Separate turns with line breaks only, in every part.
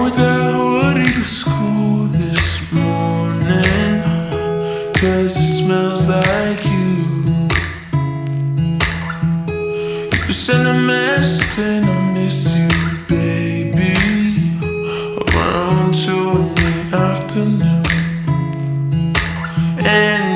rode that hoodie to school this morning. Cause it smells like you. You sent a message saying I miss you, baby. Around two in the afternoon. And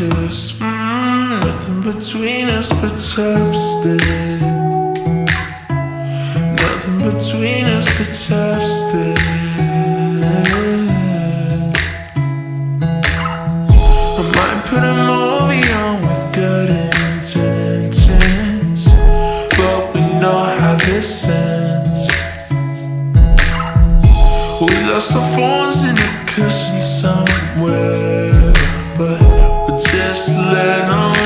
kiss. Mm, nothing between us but chapstick. Nothing between us but chapstick. I might put a movie on with good intentions, but we know how this ends. We lost our phones in a cushion somewhere, but just let 'em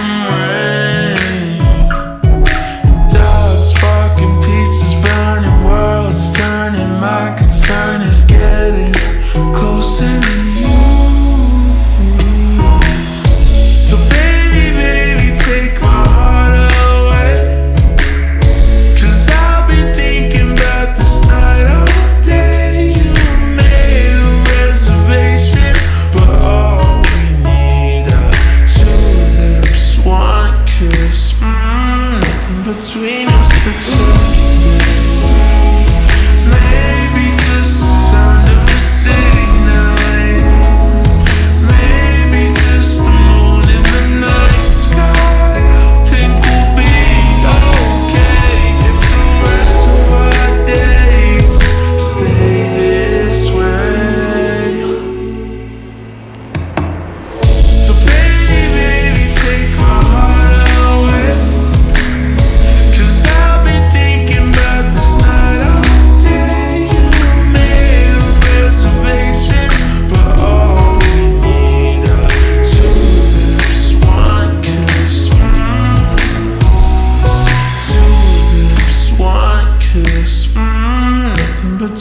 sweetest of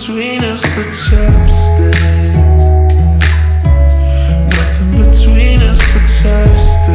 between us but chapstick. Nothing between us but chapstick.